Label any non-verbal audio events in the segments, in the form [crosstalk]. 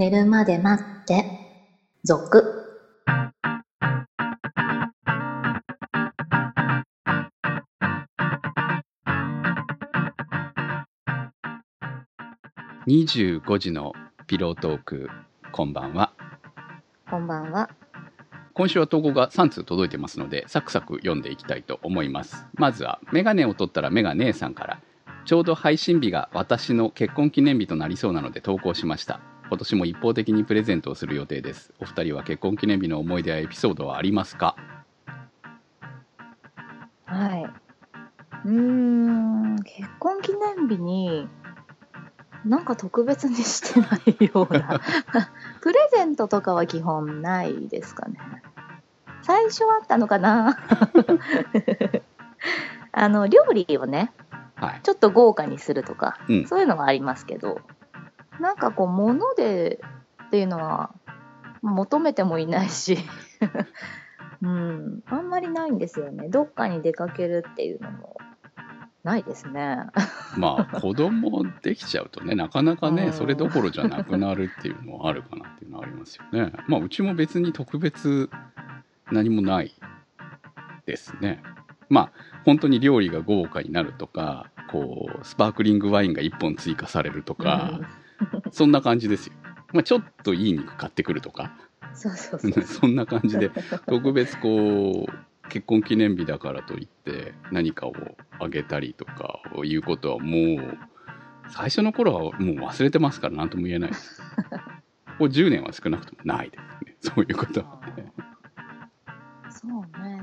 寝るまで待って、続。25時のピロートークこんばんはこんばんは。今週は投稿が3通届いてますのでサクサク読んでいきたいと思いますまずはメガネを取ったらメガ姉さんからちょうど配信日が私の結婚記念日となりそうなので投稿しました今年も一方的にプレゼントをする予定ですお二人は結婚記念日の思い出やエピソードはありますか？はい。うーん、結婚記念日に、なんか特別にしてないような。[laughs] プレゼントとかは基本ないですかね。最初はあったのかな [laughs] あの、料理をね、はいちょっと豪華にするとか、うんそういうのはありますけど、なんかこう、物でっていうのは求めてもいないし、[laughs] うん、あんまりないんですよね。どっかに出かけるっていうのもないですね。まあ子供できちゃうとねなかなかねうん。それどころじゃなくなるっていうのはあるかなっていうのはありますよね。まあうちも別に特別何もないですね。まあ本当に料理が豪華になるとかこうスパークリングワインが1本追加されるとか、そんな感じですよ、まあ、ちょっといい肉買ってくるとかそうそうそう。[laughs] そんな感じで特別こう結婚記念日だからといって何かをあげたりとかいうことはもう最初の頃はもう忘れてますから何とも言えないです。[laughs] こう10年は少なくともないですねそういうことはね。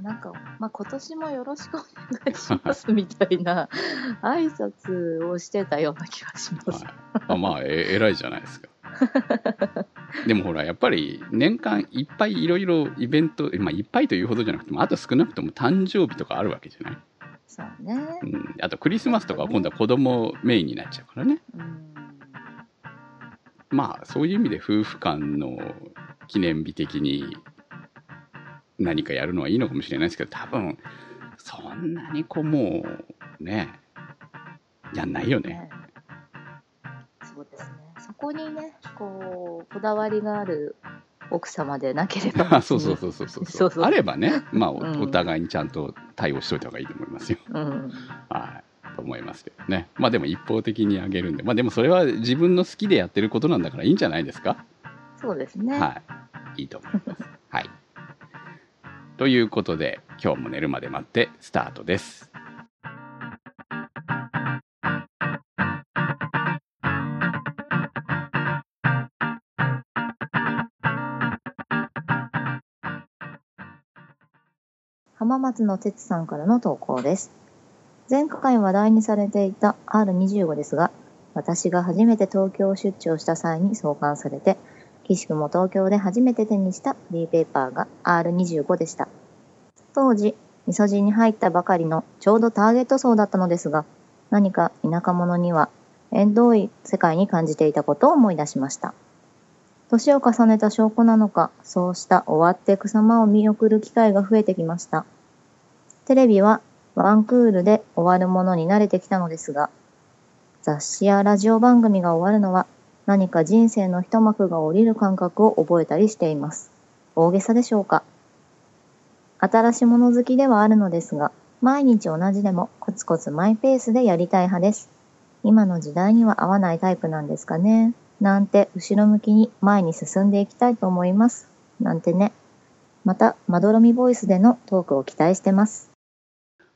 なんか、まあ、今年もよろしくお願いしますみたいな挨拶をしてたような気がします。はい、あまあえ偉いじゃないですか。でもほらやっぱり年間いっぱいいろいろイベント、まあ、いっぱいというほどじゃなくてもあと少なくとも誕生日とかあるわけじゃない、そうね。うん、あとクリスマスとかは今度は子供メインになっちゃうからねうん。まあそういう意味で夫婦間の記念日的に何かやるのはいいのかもしれないですけど多分そんなにこうもうねやんないよね。ねそうですね。そこにね、こう、こだわりがある奥様でなければあ [laughs] そうそうそうそうそうそうそうあればねまあお,、うんお互いにちゃんと対応しといた方がいいと思いますよ。うん。はいと思いますけどねまあでも一方的にあげるんでまあでもそれは自分の好きでやってることなんだからいいんじゃないですか？そうですね。はい、いいと思います。ということで、今日も寝るまで待ってスタートです。浜松の哲さんからの投稿です。前回話題にされていた R25 ですが、私が初めて東京出張した際に創刊されて、岸くも東京で初めて手にしたフリーペーパーが R25 でした。当時、味噌汁に入ったばかりのちょうどターゲット層だったのですが、何か田舎者には縁遠い世界に感じていたことを思い出しました。年を重ねた証拠なのか、そうした終わっていく様を見送る機会が増えてきました。テレビはワンクールで終わるものに慣れてきたのですが、雑誌やラジオ番組が終わるのは何か人生の一幕が降りる感覚を覚えたりしています。大げさでしょうか。新しいもの好きではあるのですが、毎日同じでもコツコツマイペースでやりたい派です。今の時代には合わないタイプなんですかね。なんて後ろ向きに前に進んでいきたいと思います。なんてね。また、まどろみボイスでのトークを期待してます。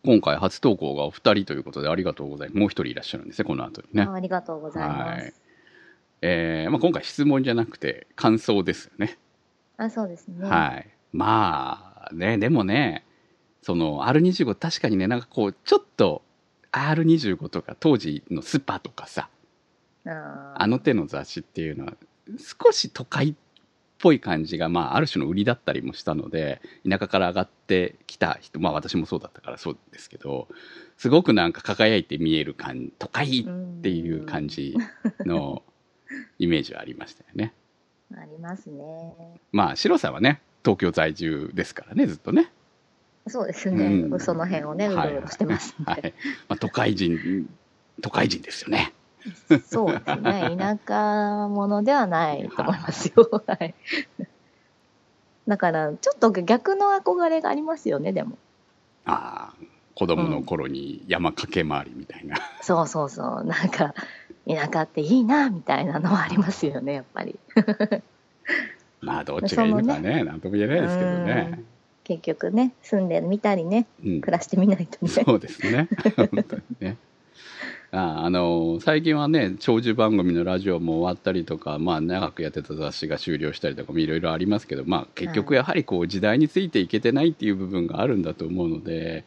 今回初投稿がお二人ということでありがとうございます。もう一人いらっしゃるんですね、この後にね。ありがとうございまはいす。。えーまあ、今回質問じゃなくて感想ですよね。あ、そうですね。はい。まあね、でもね、その R25 確かにね、なんかこう、ちょっと R25 とか当時のスパとかさ、ああの手の雑誌っていうのは少し都会っぽい感じが、まあ、ある種の売りだったりもしたので田舎から上がってきた人まあ私もそうだったからそうですけどすごくなんか輝いて見える感都会っていう感じのイメージはありましたよね。うんありますね。まあ白さんはね東京在住ですからねずっとね。そうですね。うんその辺をね、うろうろしてます。はいはいまあ、都会人都会人ですよね。そうですね。田舎ものではないと思いますよ。はい。だから、ちょっと逆の憧れがありますよね、でも。ああ子供の頃に山駆け回りみたいな、そうそうそう。なんか、田舎っていいな、みたいなのはありますよね、やっぱり。[laughs] まあどっちがいいのかそね。なんとも言えないですけどね、結局ね、住んでみたりね、うん、暮らしてみないとね。そうですね。[laughs] 本当にね。ああの最近はね長寿番組のラジオも終わったりとか、まあ、長くやってた雑誌が終了したりとかもいろいろありますけど、まあ、結局やはりこう時代についていけてないっていう部分があるんだと思うので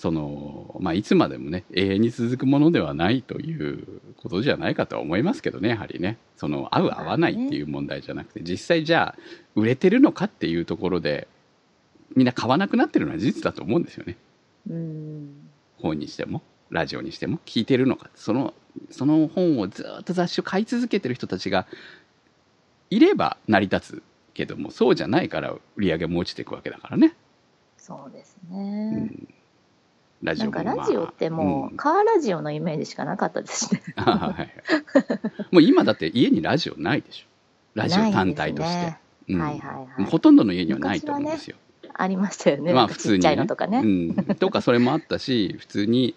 その、まあ、いつまでもね永遠に続くものではないということじゃないかとは思いますけどねやはりねその合う合わないっていう問題じゃなくて実際じゃあ売れてるのかっていうところでみんな買わなくなってるのは事実だと思うんですよね。うん。本にしてもラジオにしても聞いてるのかそのその本をずっと雑誌を買い続けてる人たちがいれば成り立つけどもそうじゃないから売り上げも落ちていくわけだからね。そうですうね。ん、ラジなんかラジオってもんう、カーラジオのイメージしかなかったですね。[laughs] もう今だって家にラジオないでしょ。ラジオ単体として、ないですね。うん。はいはいはい。もうほとんどの家にはないと思うんですよ。ありましたよね。まあなんかちっちゃい普通にね。のとかね。うん、とかそれもあったし普通に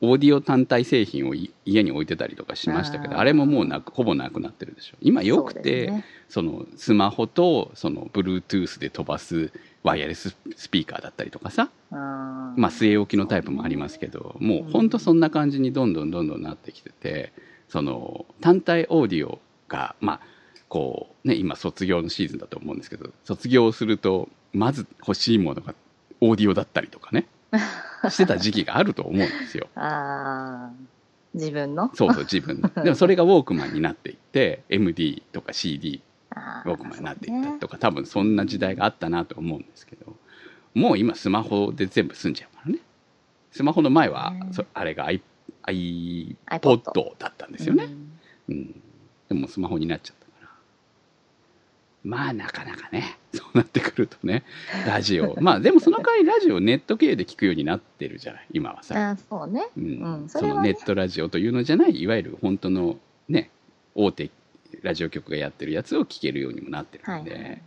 オーディオ単体製品をい家に置いてたりとかしましたけどあれももうなくほぼなくなってるでしょ。今よくそうてですね。そのスマホとその Bluetooth で飛ばすワイヤレススピーカーだったりとかさ。まあ据え置きのタイプもありますけどもうほんとそんな感じにどんどんどんどんなってきててその単体オーディオがまあこうね今卒業のシーズンだと思うんですけど卒業するとまず欲しいものがオーディオだったりとかね [laughs] してた時期があると思うんですよ。あー。自分の？そうそう自分の。でもそれがウォークマンになっていって MD とか CD あウォークマンになっていったりとか多分そんな時代があったなと思うんですけどもう今スマホで全部済んじゃうからね。スマホの前はねそあれが iPod だったんですよね、うん。うん、でもスマホになっちゃったから。まあなかなかねそうなってくるとねラジオ。[laughs] まあでもその代わりラジオネット経由で聞くようになってるじゃない今はさ、あーそうね。うん。うん。そのネットラジオというのじゃないいわゆる本当のね大手ラジオ局がやってるやつを聞けるようにもなってるんで、はい。はい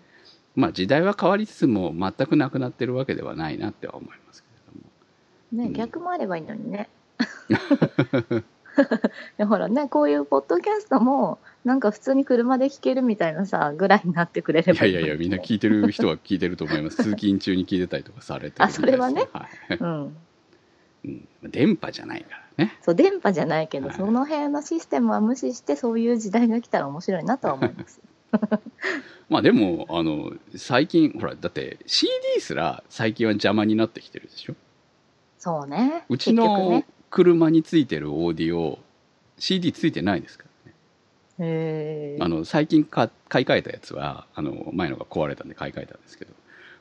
まあ時代は変わりつつも全くなくなってるわけではないなっては思いますけれども。ね、うん。逆もあればいいのにね。いやほらね、こういうポッドキャストも、なんか普通に車で聞けるみたいなさ、ぐらいになってくれればいやいやいやみんな聞いてる人は聞いてると思います。通勤中に聞いてたりとかされてるあそれはね。はい。うん。うん、電波じゃないからねそう、電波じゃないけど、はいその辺のシステムは無視して、そういう時代が来たら面白いなとは思います。[laughs] まあでもあの最近ほらだって CD すら最近は邪魔になってきてるでしょ？そうね。うちのね。車についてるオーディオ CD ついてないですからねへーあの最近か買い替えたやつはあの前のが壊れたんで買い替えたんですけど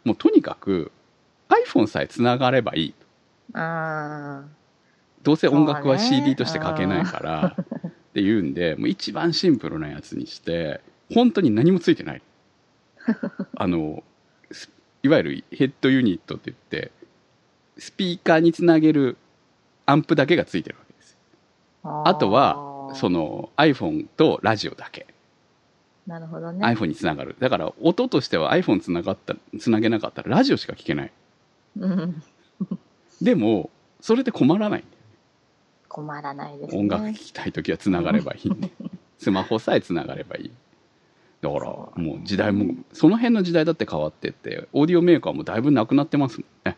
もうとにかく iPhone さえつながればいいあどうせ音楽は CD として書けないからっていうんでもう一番シンプルなやつにして本当に何もついてない。[laughs] あのすいわゆるヘッドユニットって言ってスピーカーにつなげるアンプだけがついてるわけです。あ。あとはその、の iPhone とラジオだけ。なるほどね。iPhone につながる。だから音としては iPhone つながったつなげなかったらラジオしか聞けない。うん。でもそれで困らない。困らないですね。音楽聴きたい時はつながればいいんで [laughs] スマホさえつながればいい。だからもう時代もその辺の時代だって変わってってオーディオメーカーもだいぶなくなってますもんね。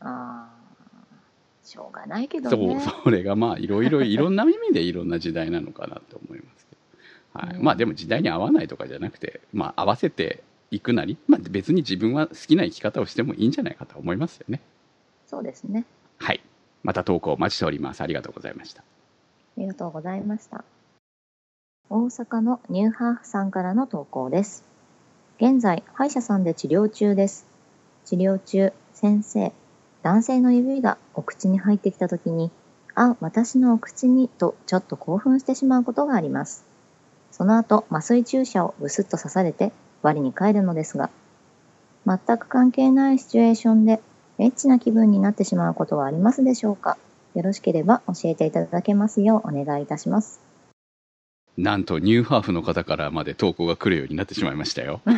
ああ。しょうがないけどそうね。それがまあいろいろ [laughs] いろんな意味でいろんな時代なのかなと思いますけど、はい。うんまあでも時代に合わないとかじゃなくてまあ合わせていくなり、まあ、別に自分は好きな生き方をしてもいいんじゃないかと思いますよねそうですね。はいまた投稿お待ちしておりますありがとうございましたありがとうございました。大阪のニューハーフさんからの投稿です。現在、歯医者さんで治療中です。治療中、先生、男性の指がお口に入ってきた時に、あ、私のお口にとちょっと興奮してしまうことがあります。その後、麻酔注射をブスッと刺されて、我に返るのですが、全く関係ないシチュエーションで、エッチな気分になってしまうことはありますでしょうか？よろしければ教えていただけますようお願いいたします。なんとニューハーフの方からまで投稿が来るようになってしまいましたよ。[laughs]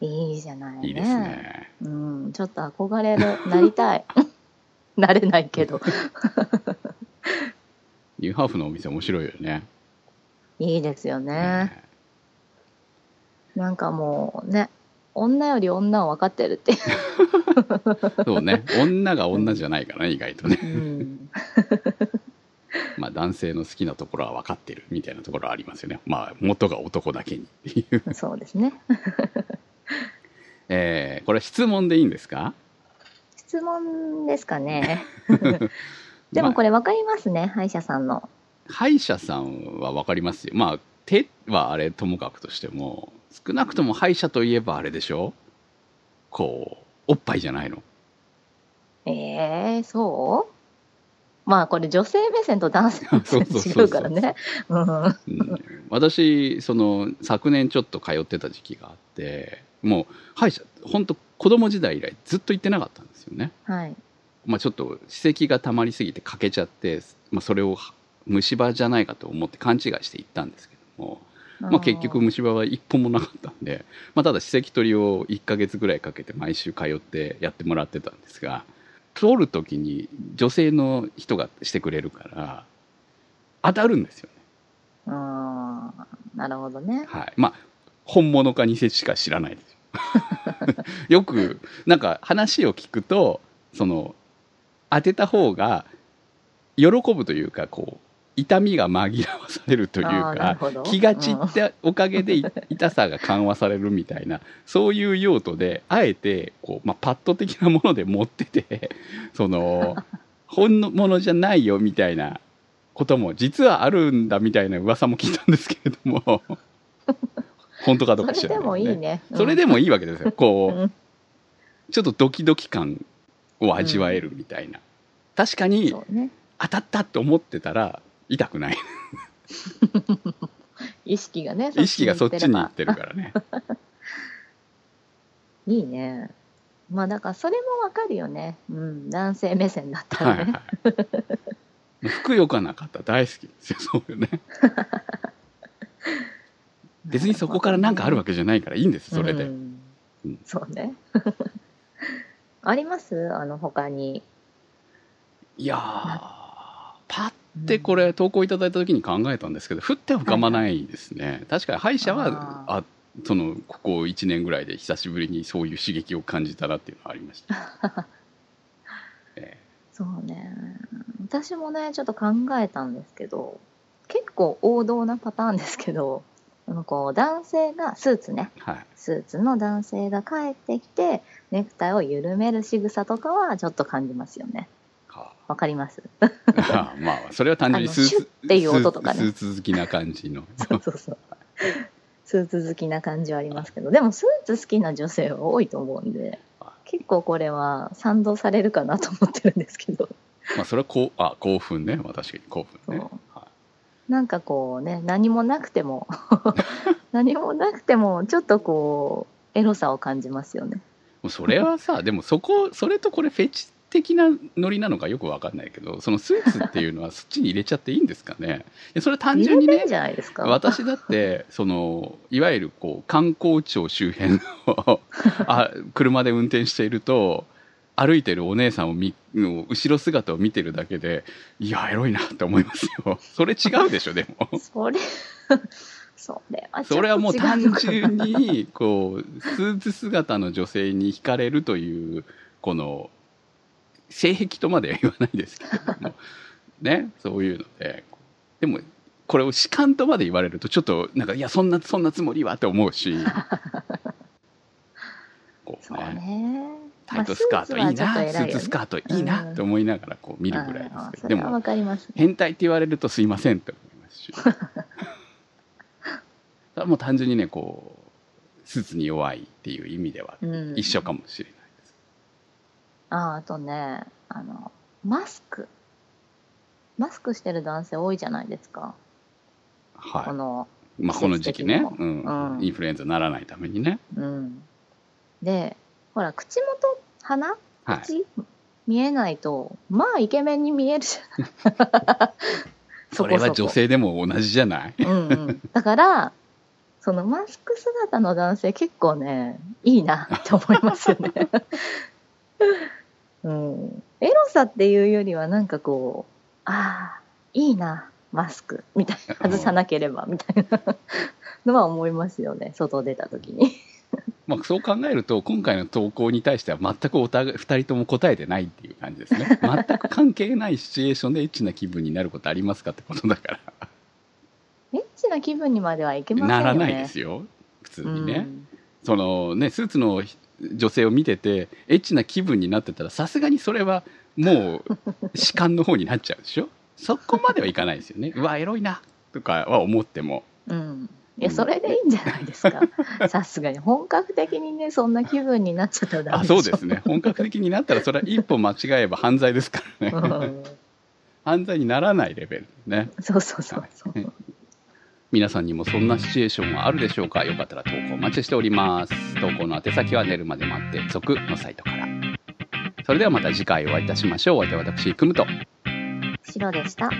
いいじゃないね。いいですね。うん、ちょっと憧れる、なりたい。[laughs] なれないけど。[laughs] ニューハーフのお店面白いよね。いいですよね。なんかもうね、女より女を分かってるっていう。そうね。女が女じゃないからね、意外とね。うん、まあ男性の好きなところは分かってるみたいなところはありますよね。まあ元が男だけにっていう。そうですね。[laughs] えーこれ質問でいいんですか？質問ですかね。[laughs] でもこれ、れ分かりますね、歯医者さんの。歯医者さんは分かりますよ。まあ手はあれともかくとしても、少なくとも歯医者といえばあれでしょ？こう、おっぱいじゃないの。えー、そう？まあこれ女性目線と男性目線 [laughs] そうそうそうそう違うからね。私その昨年ちょっと通ってた時期があってもう歯医者本当子供時代以来ずっと行ってなかったんですよね。はい。まあ、ちょっと歯石が溜まりすぎて欠けちゃって、まあ、それを虫歯じゃないかと思って勘違いして行ったんですけども、まあ、結局虫歯は一本もなかったんで、まあ、ただ歯石取りを1ヶ月ぐらいかけて毎週通ってやってもらってたんですが取る時に女性の人がしてくれるから当たるんですよね。あーなるほどね。はい、まあ本物か偽しか知らないですよ。[laughs] よくなんか話を聞くとその当てた方が喜ぶというかこう痛みが紛らわされるというか気が散ったおかげでい [laughs] 痛さが緩和されるみたいなそういう用途であえてこう、まあ、パッド的なもので持ってて [laughs] その本物じゃないよみたいなことも実はあるんだみたいな噂も聞いたんですけれども [laughs] 本当かどうか知らない、それでもいいね。それでもいいわけですよ。こう、うんちょっとドキドキ感を味わえるみたいな、確かにね。当たったと思ってたら痛くない意識がね、意識がそっちに行行ってるからね [laughs] いいね。まあだからそれもわかるよね。うん、男性目線だったはいらね。はいふくよかな方大好きですよそうよね [laughs] 別にそこから何かあるわけじゃないからいいんですそれで、うんうんそうね。[laughs] あります？あの他に。いやーパッてこれ投稿いただいた時に考えたんですけど降っては浮かばないですね、確かに歯医者はああそのここ1年ぐらいで久しぶりにそういう刺激を感じたなっていうのはありました、[laughs] えそうね。私もね、ちょっと考えたんですけど、結構王道なパターンですけど、こう男性が、スーツね、ーはい。スーツの男性が帰ってきて、ネクタイを緩める仕草とかはちょっと感じますよね。はわかります。あ [laughs] まあそれは単純にスーツッっていう音とかね。スーツ好きな感じの。そうそうそう。スーツ好きな感じはありますけど、でもスーツ好きな女性は多いと思うんで、結構これは賛同されるかなと思ってるんですけど、まあそれはこうあ興奮ね。まあ確かに興奮ね。なんかこうね、何もなくても、[laughs] 何もなくても、ちょっとこう、エロさを感じますよね。それはさでもそこそれとこれフェチ的なノリなのかよくわかんないけどそのスーツっていうのはそっちに入れちゃっていいんですかね？それは単純にね。私だってそのいわゆるこう観光庁周辺のあ車で運転していると歩いてるお姉さんを見の後ろ姿を見てるだけでいやエロいなって思いますよ。それ違うでしょでも。それ、それはそれはもう単純にこうスーツ姿の女性に惹かれるというこの性癖とまでは言わないですけれども。[laughs] ねそういうので。でもこれを主観とまで言われるとちょっとなんかいやそんなそんなつもりはって思うし。[laughs] こうね。ね。タイトスカートいいな、ね。スーツスカートいいなって思いながらこう見るぐらいですけど。でも。変態って言われるとすいませんって思いますし。[laughs] もう単純にねこうスーツに弱いっていう意味ではうん。一緒かもしれない。です、ああとね、あの、マスク。マスクしてる男性多いじゃないですか。はい。この、まあ、この時期ね。うにも。うん。ん。インフルエンザにならないためにね、うん。で、ほら、口元、鼻？はい、口？見えないと、まあイケメンに見えるじゃない。[laughs] それは女性でも同じじゃない？うんうん、だからそのマスク姿の男性結構ねいいなって思いますよね。うん、エロさっていうよりはなんかこうああいいなマスクみたいな外さなければみたいなのは思いますよね外出た時に。[laughs] まあ、そう考えると今回の投稿に対しては全くお互い2人とも答えてないっていう感じですね。[laughs] 全く関係ないシチュエーションでエッチな気分になることありますかってことだから。エッチな気分にまではいけませんよね。ならないですよ普通にね、うん。そのねスーツの女性を見ててエッチな気分になってたらさすがにそれはもう弛緩の方になっちゃうでしょ？そこまではいかないですよねうわエロいなとかは思ってもうん。いや、それでいいんじゃないですか。[laughs] さすがに。本格的にね、そんな気分になっちゃったらダメあでしょそうですね本格的になったらそれは一歩間違えば犯罪ですからね、うん。犯罪にならないレベルねそうそうそうそう。皆さんにもそんなシチュエーションはあるでしょうか？よかったら投稿お待ちしております。投稿の宛先は寝るまで待って続のサイトから。それではまた次回お会いいたしましょう。お相手は私くむと。白でした。